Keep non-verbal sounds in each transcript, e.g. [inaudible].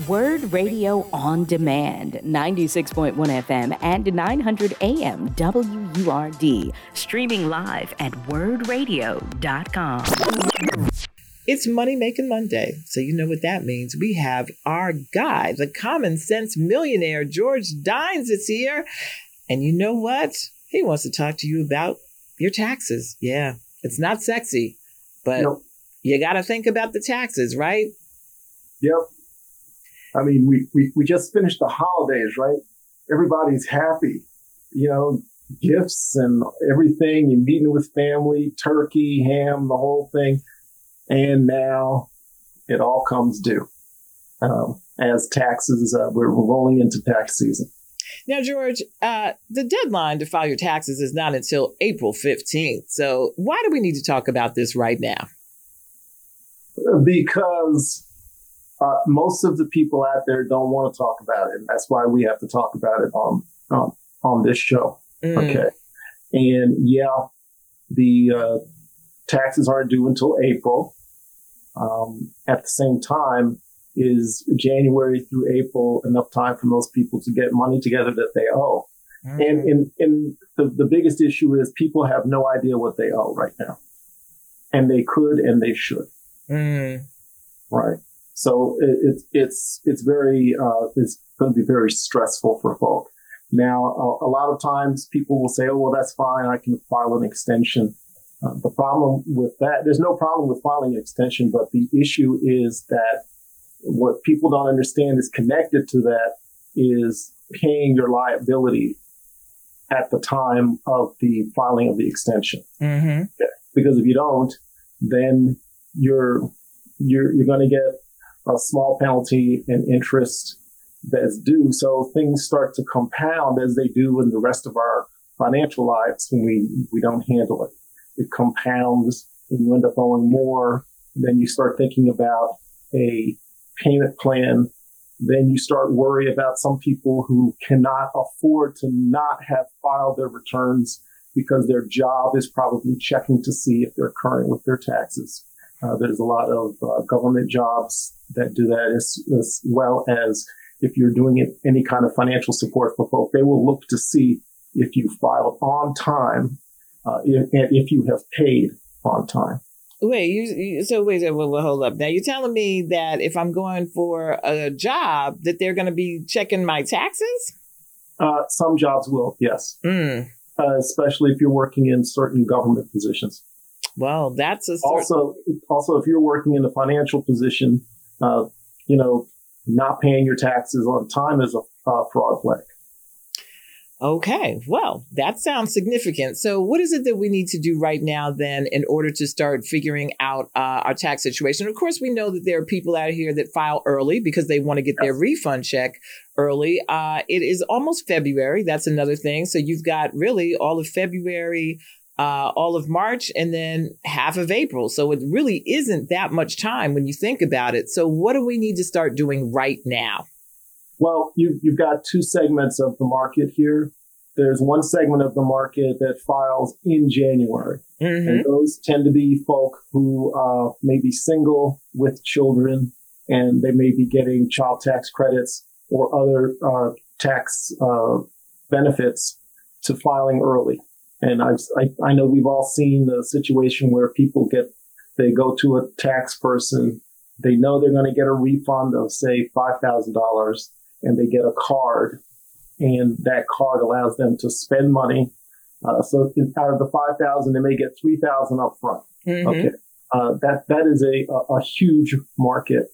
WURD Radio on Demand, 96.1 FM and 900 AM WURD, streaming live at wurdradio.com. It's Money Making Monday, so you know what that means. We have our guy, the common sense millionaire, George Dines, is here. And you know what? He wants to talk to you about your taxes. Yeah, it's not sexy, but Yep. you got to think about the taxes, right? Yep. I mean, we, we, we just finished the holidays, right? Everybody's happy, you know, gifts and everything. You're meeting with family, turkey, ham, the whole thing. And now it all comes due. Um, as taxes, uh, we're rolling into tax season. Now, George, uh, the deadline to file your taxes is not until April 15th. So, why do we need to talk about this right now? because uh, most of the people out there don't want to talk about it. And that's why we have to talk about it on on, on this show. Mm, Okay. And yeah, the uh, taxes aren't due until April. Um, at the same time, is January through April enough time for most people to get money together that they owe? mm. And, and, and the, the biggest issue is people have no idea what they owe right now. And they could and they should. Mm, Right. So it, it's it's it's very uh, it's going to be very stressful for folk. Now, a, a lot of times people will say, "Oh, well, that's fine. I can file an extension." Uh, the problem with that, there's no problem with filing an extension, but the issue is that what people don't understand is connected to that is paying your liability at the time of the filing of the extension hmm because if you don't, then you're you're you're going to get a small penalty and interest that's due. So things start to compound as they do in the rest of our financial lives when we we don't handle it. It compounds, and you end up owing more. Then you start thinking about a payment plan. Then you start worry about some people who cannot afford to not have filed their returns because their job is probably checking to see if they're current with their taxes. Uh, there's a lot of uh, government jobs that do that as, as well as if you're doing it, any kind of financial support for folk, they will look to see if you filed on time, uh, if, and if you have paid on time. Wait, you, you so wait, well, well, hold up. Now you're telling me that if I'm going for a job, that they're going to be checking my taxes? Uh, some jobs will, yes, Mm. uh, especially if you're working in certain government positions. Well, that's a also also if you're working in a financial position uh, you know not paying your taxes on time is a uh, fraud flag Okay, well, that sounds significant. So, what is it that we need to do right now then in order to start figuring out uh, our tax situation? Of course, we know that there are people out here that file early because they want to get their refund check early. Uh, it is almost February. That's another thing. So, you've got really all of February, uh, all of March, and then half of April. So, it really isn't that much time when you think about it. So, what do we need to start doing right now? well you, you've got two segments of the market here there's one segment of the market that files in january hmm and those tend to be folk who uh, may be single with children and they may be getting child tax credits or other uh, tax uh, benefits to filing early. And I've, I, I know we've all seen the situation where people get, they go to a tax person, they know they're going to get a refund of say $5,000 and they get a card and that card allows them to spend money. Uh, so out of the 5,000, they may get 3,000 up front. Mhm. Okay. Uh, that, that is a, a, a huge market.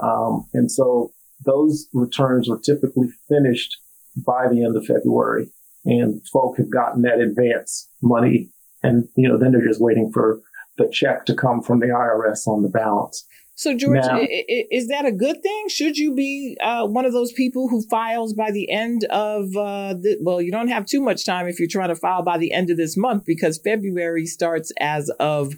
Um, and so those returns are typically finished by the end of February and folk have gotten that advance money and, you know, then they're just waiting for the check to come from the IRS on the balance. So, George, Now- is that a good thing? Should you be uh, one of those people who files by the end of uh, the? Well, you don't have too much time if you're trying to file by the end of this month because February starts as of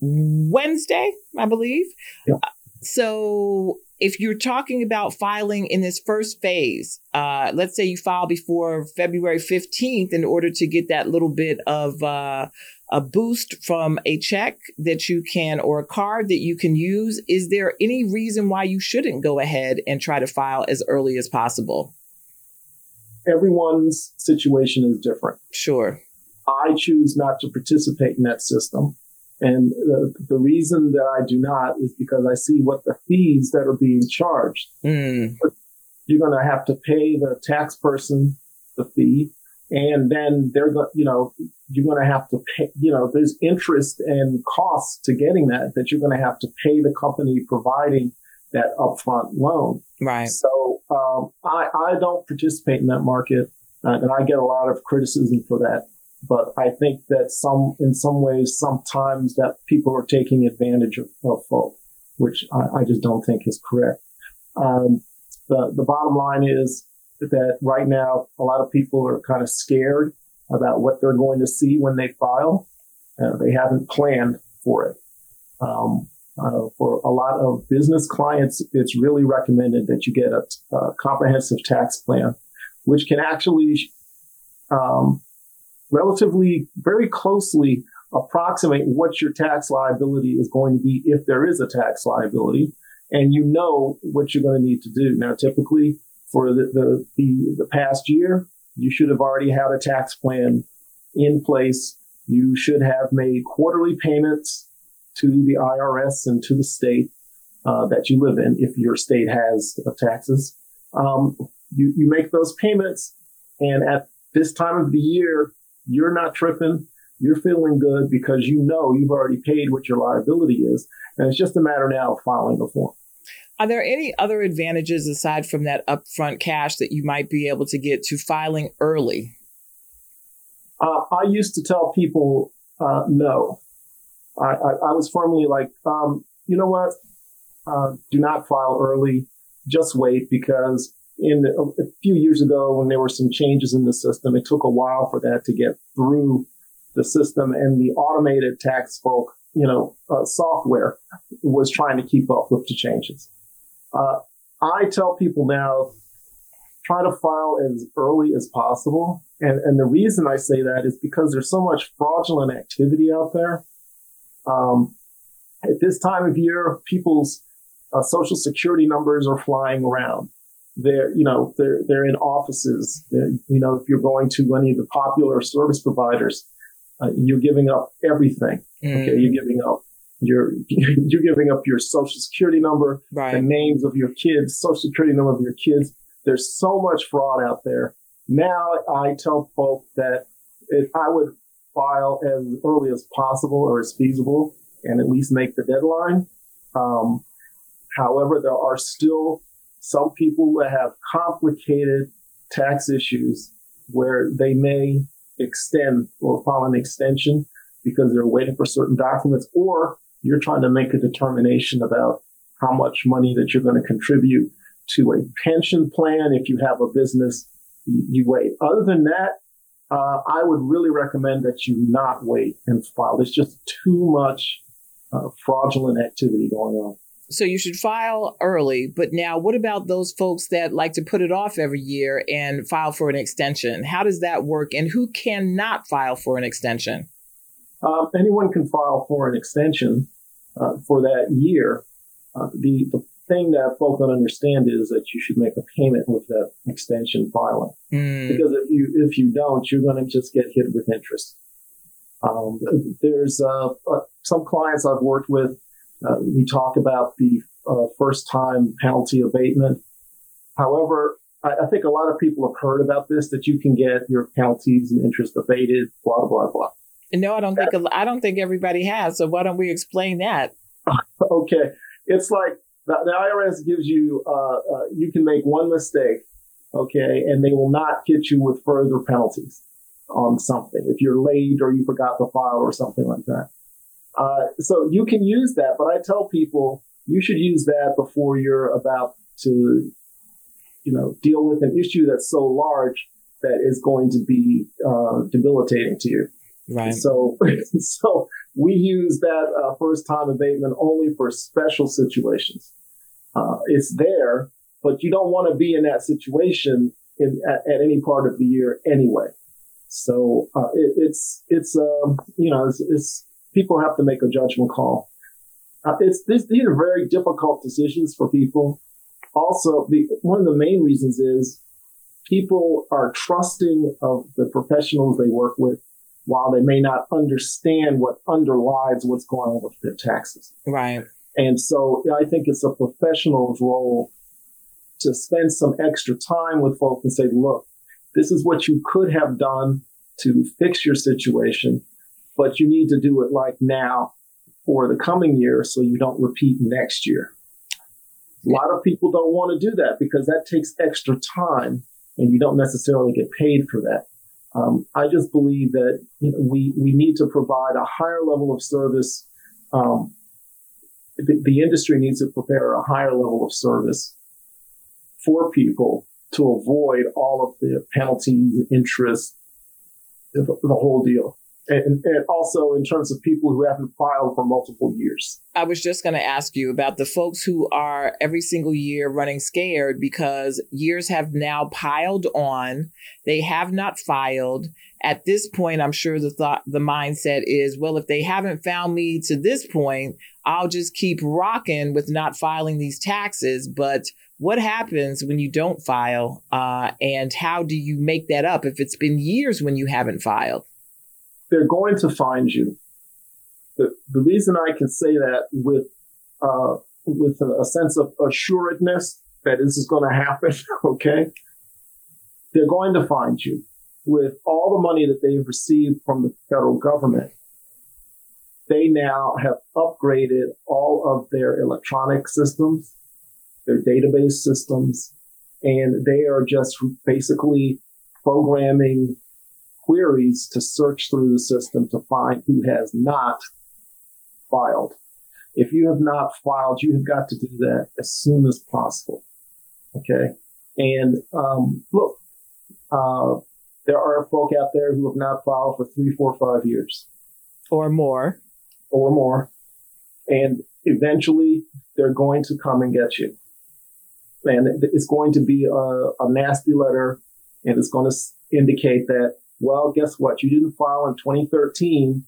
Wednesday, I believe. Yeah. So, if you're talking about filing in this first phase, uh, let's say you file before February 15th in order to get that little bit of uh, a boost from a check that you can or a card that you can use. Is there any reason why you shouldn't go ahead and try to file as early as possible? Everyone's situation is different. Sure. I choose not to participate in that system. And the, the reason that I do not is because I see what the fees that are being charged. Mm. You're going to have to pay the tax person the fee and then they're going, you know, you're going to have to pay, you know, there's interest and costs to getting that, that you're going to have to pay the company providing that upfront loan. Right. So, um, I, I don't participate in that market uh, and I get a lot of criticism for that. But I think that some, in some ways, sometimes that people are taking advantage of, of folk, which I, I just don't think is correct. Um, the, the bottom line is that right now a lot of people are kind of scared about what they're going to see when they file. Uh, they haven't planned for it. Um, uh, for a lot of business clients, it's really recommended that you get a, a comprehensive tax plan, which can actually um, relatively very closely approximate what your tax liability is going to be if there is a tax liability, and you know what you're going to need to do. Now, typically, for the, the, the, the past year, you should have already had a tax plan in place. You should have made quarterly payments to the IRS and to the state uh, that you live in, if your state has uh, taxes. Um, you, you make those payments, and at this time of the year, you're not tripping. You're feeling good because you know you've already paid what your liability is, and it's just a matter now of filing the form. Are there any other advantages aside from that upfront cash that you might be able to get to filing early? Uh, I used to tell people uh, no. I, I, I, was firmly like, um, you know what? Uh, do not file early. Just wait because in the, a few years ago, when there were some changes in the system, it took a while for that to get through the system, and the automated tax folk, you know, uh, software was trying to keep up with the changes. Uh, I tell people now, try to file as early as possible. And, and the reason I say that is because there's so much fraudulent activity out there. Um, at this time of year, people's uh, social security numbers are flying around. They're, you know, they're, they're in offices. They're, you know, if you're going to any of the popular service providers, uh, you're giving up everything. Mm. Okay. You're giving up you're [laughs] you're giving up your social security number, right. the names of your kids, social security number of your kids. There's so much fraud out there. Now I tell folks that if I would file as early as possible or as feasible and at least make the deadline. Um, however, there are still some people that have complicated tax issues where they may extend or file an extension because they're waiting for certain documents or you're trying to make a determination about how much money that you're going to contribute to a pension plan. If you have a business, you, you wait. Other than that, uh, I would really recommend that you not wait and file. There's just too much uh, fraudulent activity going on. So you should file early. But now, what about those folks that like to put it off every year and file for an extension? How does that work? And who cannot file for an extension? Um, anyone can file for an extension uh, for that year. Uh, the, the thing that folks don't understand is that you should make a payment with that extension filing. Mm. Because if you if you don't, you're going to just get hit with interest. Um, there's uh, uh, some clients I've worked with. Uh, we talk about the uh, first time penalty abatement. However, I, I, think a lot of people have heard about this that you can get your penalties and interest abated. Blah blah blah. No, I don't think I don't think everybody has. So why don't we explain that? [laughs] okay, it's like the, the IRS gives you uh, uh, you can make one mistake, okay, and they will not hit you with further penalties on something if you're late or you forgot to file or something like that. Uh, so you can use that, but I tell people you should use that before you're about to, you know, deal with an issue that's so large that is going to be uh, debilitating to you. Right. So, [laughs] so we use that uh, first time abatement only for special situations. Uh, it's there, but you don't want to be in that situation in, at, at, any part of the year anyway. So uh, it, it's it's um, you know it's, it's, people have to make a judgment call. Uh, it's these, these are very difficult decisions for people. Also, the, one of the main reasons is people are trusting of the professionals they work with while they may not understand what underlies what's going on with their taxes. Right. And so I think it's a professional's role to spend some extra time with folks and say, look, this is what you could have done to fix your situation, but you need to do it like now for the coming year so you don't repeat next year. A lot of people don't want to do that because that takes extra time and you don't necessarily get paid for that. Um, I just believe that you know, we we need to provide a higher level of service. Um, the, the, industry needs to prepare a higher level of service for people to avoid all of the penalties, interest, the, the whole deal and, and also in terms of people who haven't filed for multiple years. I was just going to ask you about the folks who are every single year running scared because years have now piled on. They have not filed. At this point, I'm sure the thought, the mindset is, well, if they haven't found me to this point, I'll just keep rocking with not filing these taxes. But what happens when you don't file? Uh, and how do you make that up if it's been years when you haven't filed? They're going to find you. The, the reason I can say that with, uh, with a, a sense of assuredness that this is going to happen, [laughs] okay? They're going to find you with all the money that they've received from the federal government. They now have upgraded all of their electronic systems, their database systems, and they are just basically programming queries to search through the system to find who has not filed. If you have not filed, you have got to do that as soon as possible. Okay. And um, look, uh, there are folk out there who have not filed for three, four, five years. Or more. Or more. And eventually they're going to come and get you. And it's going to be a, a nasty letter and it's going to indicate that well, guess what? You didn't file in 2013.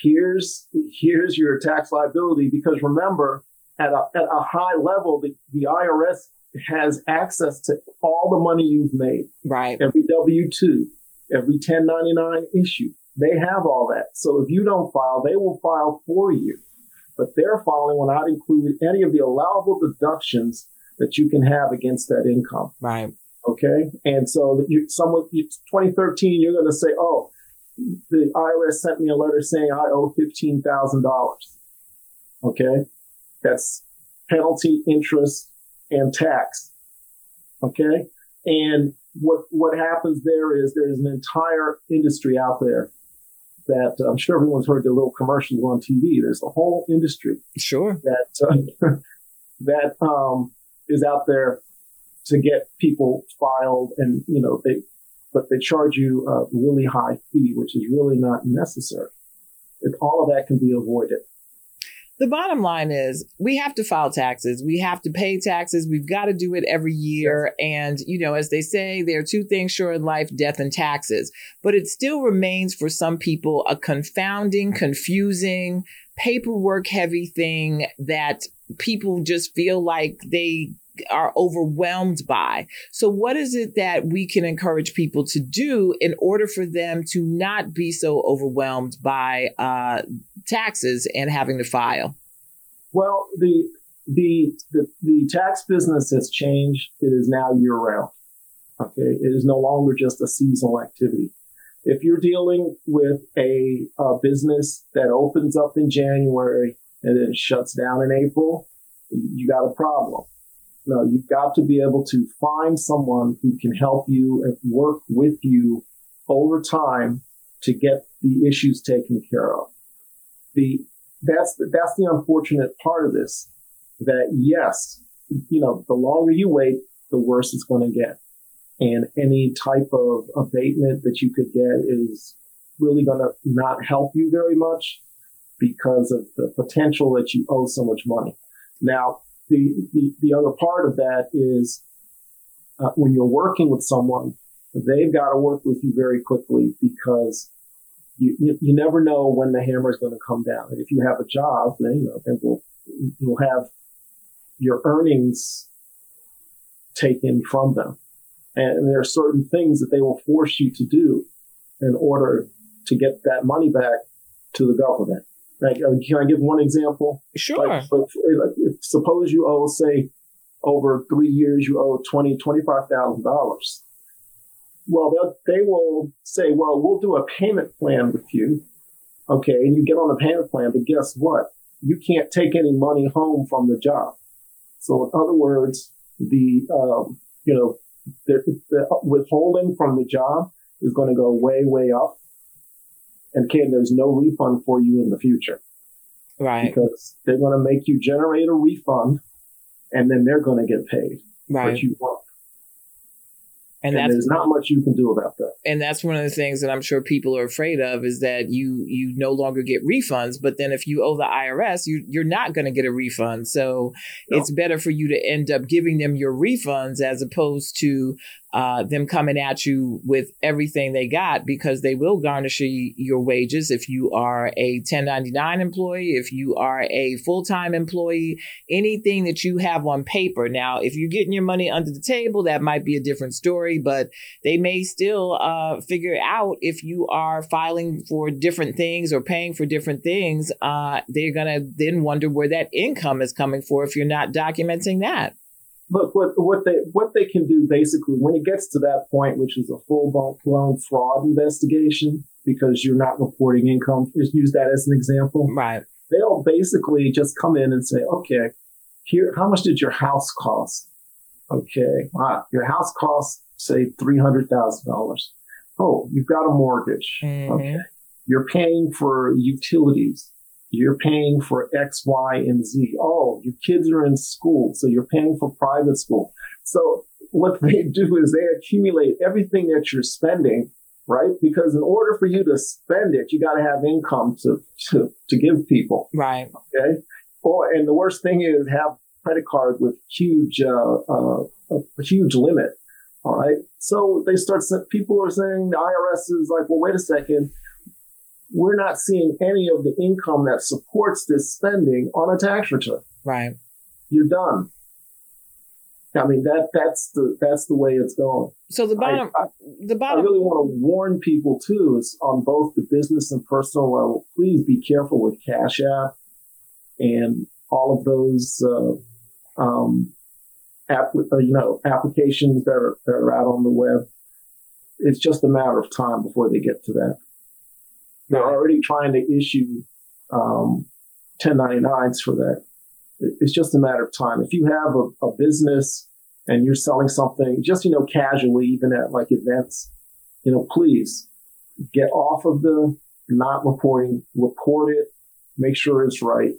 Here's, here's your tax liability because remember, at a, at a high level, the, the IRS has access to all the money you've made. Right. Every W 2, every 1099 issue. They have all that. So if you don't file, they will file for you. But their filing will not include any of the allowable deductions that you can have against that income. Right. Okay. And so you, someone, 2013, you're going to say, oh, the IRS sent me a letter saying I owe $15,000. Okay. That's penalty, interest, and tax. Okay. And what, what happens there is there's an entire industry out there that I'm sure everyone's heard the little commercials on TV. There's a whole industry. Sure. That, uh, [laughs] that, um, is out there to get people filed and, you know, they, but they charge you a really high fee, which is really not necessary. If all of that can be avoided. The bottom line is we have to file taxes. We have to pay taxes. We've got to do it every year. And, you know, as they say, there are two things sure in life, death and taxes. But it still remains for some people a confounding, confusing, paperwork heavy thing that people just feel like they are overwhelmed by. So, what is it that we can encourage people to do in order for them to not be so overwhelmed by uh, taxes and having to file? Well, the, the the the tax business has changed. It is now year round. Okay, it is no longer just a seasonal activity. If you're dealing with a, a business that opens up in January and then shuts down in April, you got a problem no, you've got to be able to find someone who can help you and work with you over time to get the issues taken care of. The that's the, that's the unfortunate part of this. That yes, you know, the longer you wait, the worse it's going to get, and any type of abatement that you could get is really going to not help you very much because of the potential that you owe so much money. Now, the, the, the other part of that is uh, when you're working with someone they've got to work with you very quickly because you, you, you never know when the hammer is going to come down. And if you have a job, then, you know, then we'll, you'll have your earnings taken from them. And there are certain things that they will force you to do in order to get that money back to the government. Like, uh, can I give one example? Sure. Like, if, suppose you owe, say, over three years, you owe twenty, twenty-five thousand dollars. Well, they will say, well, we'll do a payment plan with you. Okay. And you get on the payment plan, but guess what? You can't take any money home from the job. So in other words, the, um, you know, the, the withholding from the job is going to go way, way up. And Ken, there's no refund for you in the future. Right. Because they're going to make you generate a refund and then they're going to get paid. Right. But you won't. And, and there's not much you can do about that. And that's one of the things that I'm sure people are afraid of is that you you no longer get refunds. But then if you owe the IRS, you you're not going to get a refund. So no. it's better for you to end up giving them your refunds as opposed to uh, them coming at you with everything they got because they will garnish your wages if you are a 1099 employee, if you are a full time employee, anything that you have on paper. Now, if you're getting your money under the table, that might be a different story, but they may still uh, figure out if you are filing for different things or paying for different things. Uh, they're going to then wonder where that income is coming for if you're not documenting that look what what they what they can do basically when it gets to that point, which is a full blown fraud investigation, because you're not reporting income. Just use that as an example. Right. They'll basically just come in and say, okay, here, how much did your house cost? Okay, your house costs say three hundred thousand dollars. Oh, you've got a mortgage. Mm-hmm. Okay, you're paying for utilities. You're paying for X, Y, and Z. Oh, your kids are in school, so you're paying for private school. So what [laughs] they do is they accumulate everything that you're spending, right? Because in order for you to spend it, you got to have income to, to, to give people. Right. Okay. Or, and the worst thing is have credit cards with huge, uh, uh, a huge limit. All right. So they start, people are saying the IRS is like, well, wait a second we're not seeing any of the income that supports this spending on a tax return. Right. You're done. I mean that that's the that's the way it's going. So the bottom I, I, the bottom I really want to warn people too is on both the business and personal level. Please be careful with Cash App and all of those uh, um, app, uh, you know applications that are that are out on the web. It's just a matter of time before they get to that. They're already trying to issue um, 1099s for that. It's just a matter of time. If you have a, a business and you're selling something just, you know, casually, even at like events, you know, please get off of the not reporting, report it, make sure it's right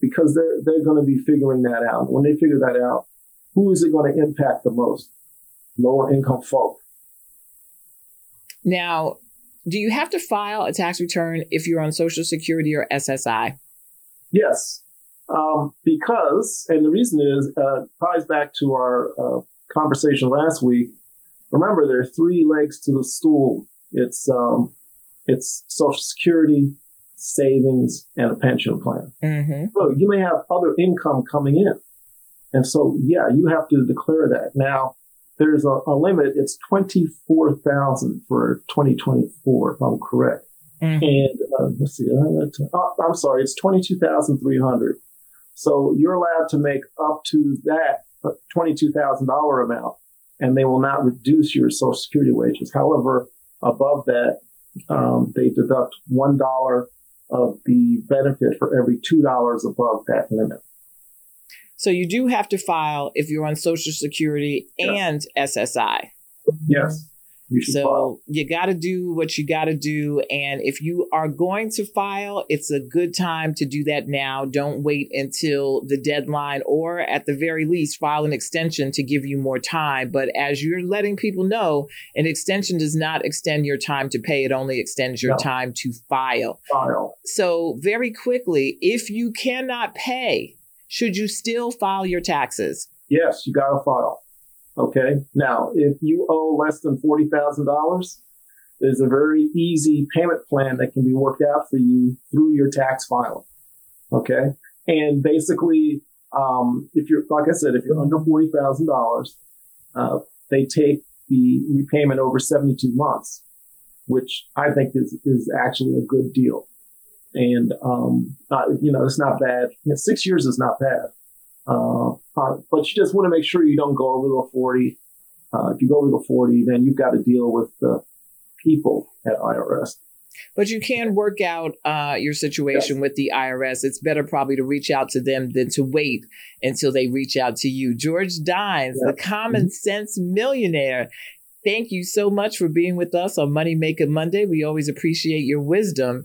because they're, they're going to be figuring that out. When they figure that out, who is it going to impact the most? Lower income folk. Now, do you have to file a tax return if you're on Social Security or SSI? Yes, um, because, and the reason is, uh, ties back to our uh, conversation last week. Remember, there are three legs to the stool. It's um, it's Social Security, savings, and a pension plan. Mm-hmm. So you may have other income coming in, and so yeah, you have to declare that now there's a, a limit. It's 24,000 for 2024, if I'm correct. Mm-hmm. And uh, let's see, uh, uh, I'm sorry, it's 22,300. So you're allowed to make up to that $22,000 amount, and they will not reduce your Social Security wages. However, above that, um, they deduct $1 of the benefit for every $2 above that limit. So you do have to file if you're on Social Security and SSI. Yes. You so file. you got to do what you got to do. And if you are going to file, it's a good time to do that now. Don't wait until the deadline or at the very least file an extension to give you more time. But as you're letting people know, an extension does not extend your time to pay. It only extends your no. time to file. File. So very quickly, if you cannot pay, should you still file your taxes? Yes, you got to file. Okay. Now, if you owe less than $40,000, there's a very easy payment plan that can be worked out for you through your tax filing. Okay. And basically, um, if you're, like I said, if you're under $40,000, uh, they take the repayment over 72 months, which I think is, is actually a good deal. And, um, uh, you know, it's not bad. Six years is not bad. Uh, uh, but you just want to make sure you don't go over the 40. Uh, if you go over the 40, then you've got to deal with the people at IRS. But you can work out uh, your situation yes. with the IRS. It's better probably to reach out to them than to wait until they reach out to you. George Dines, the common mm-hmm. sense millionaire. Thank you so much for being with us on Money Maker Monday. We always appreciate your wisdom.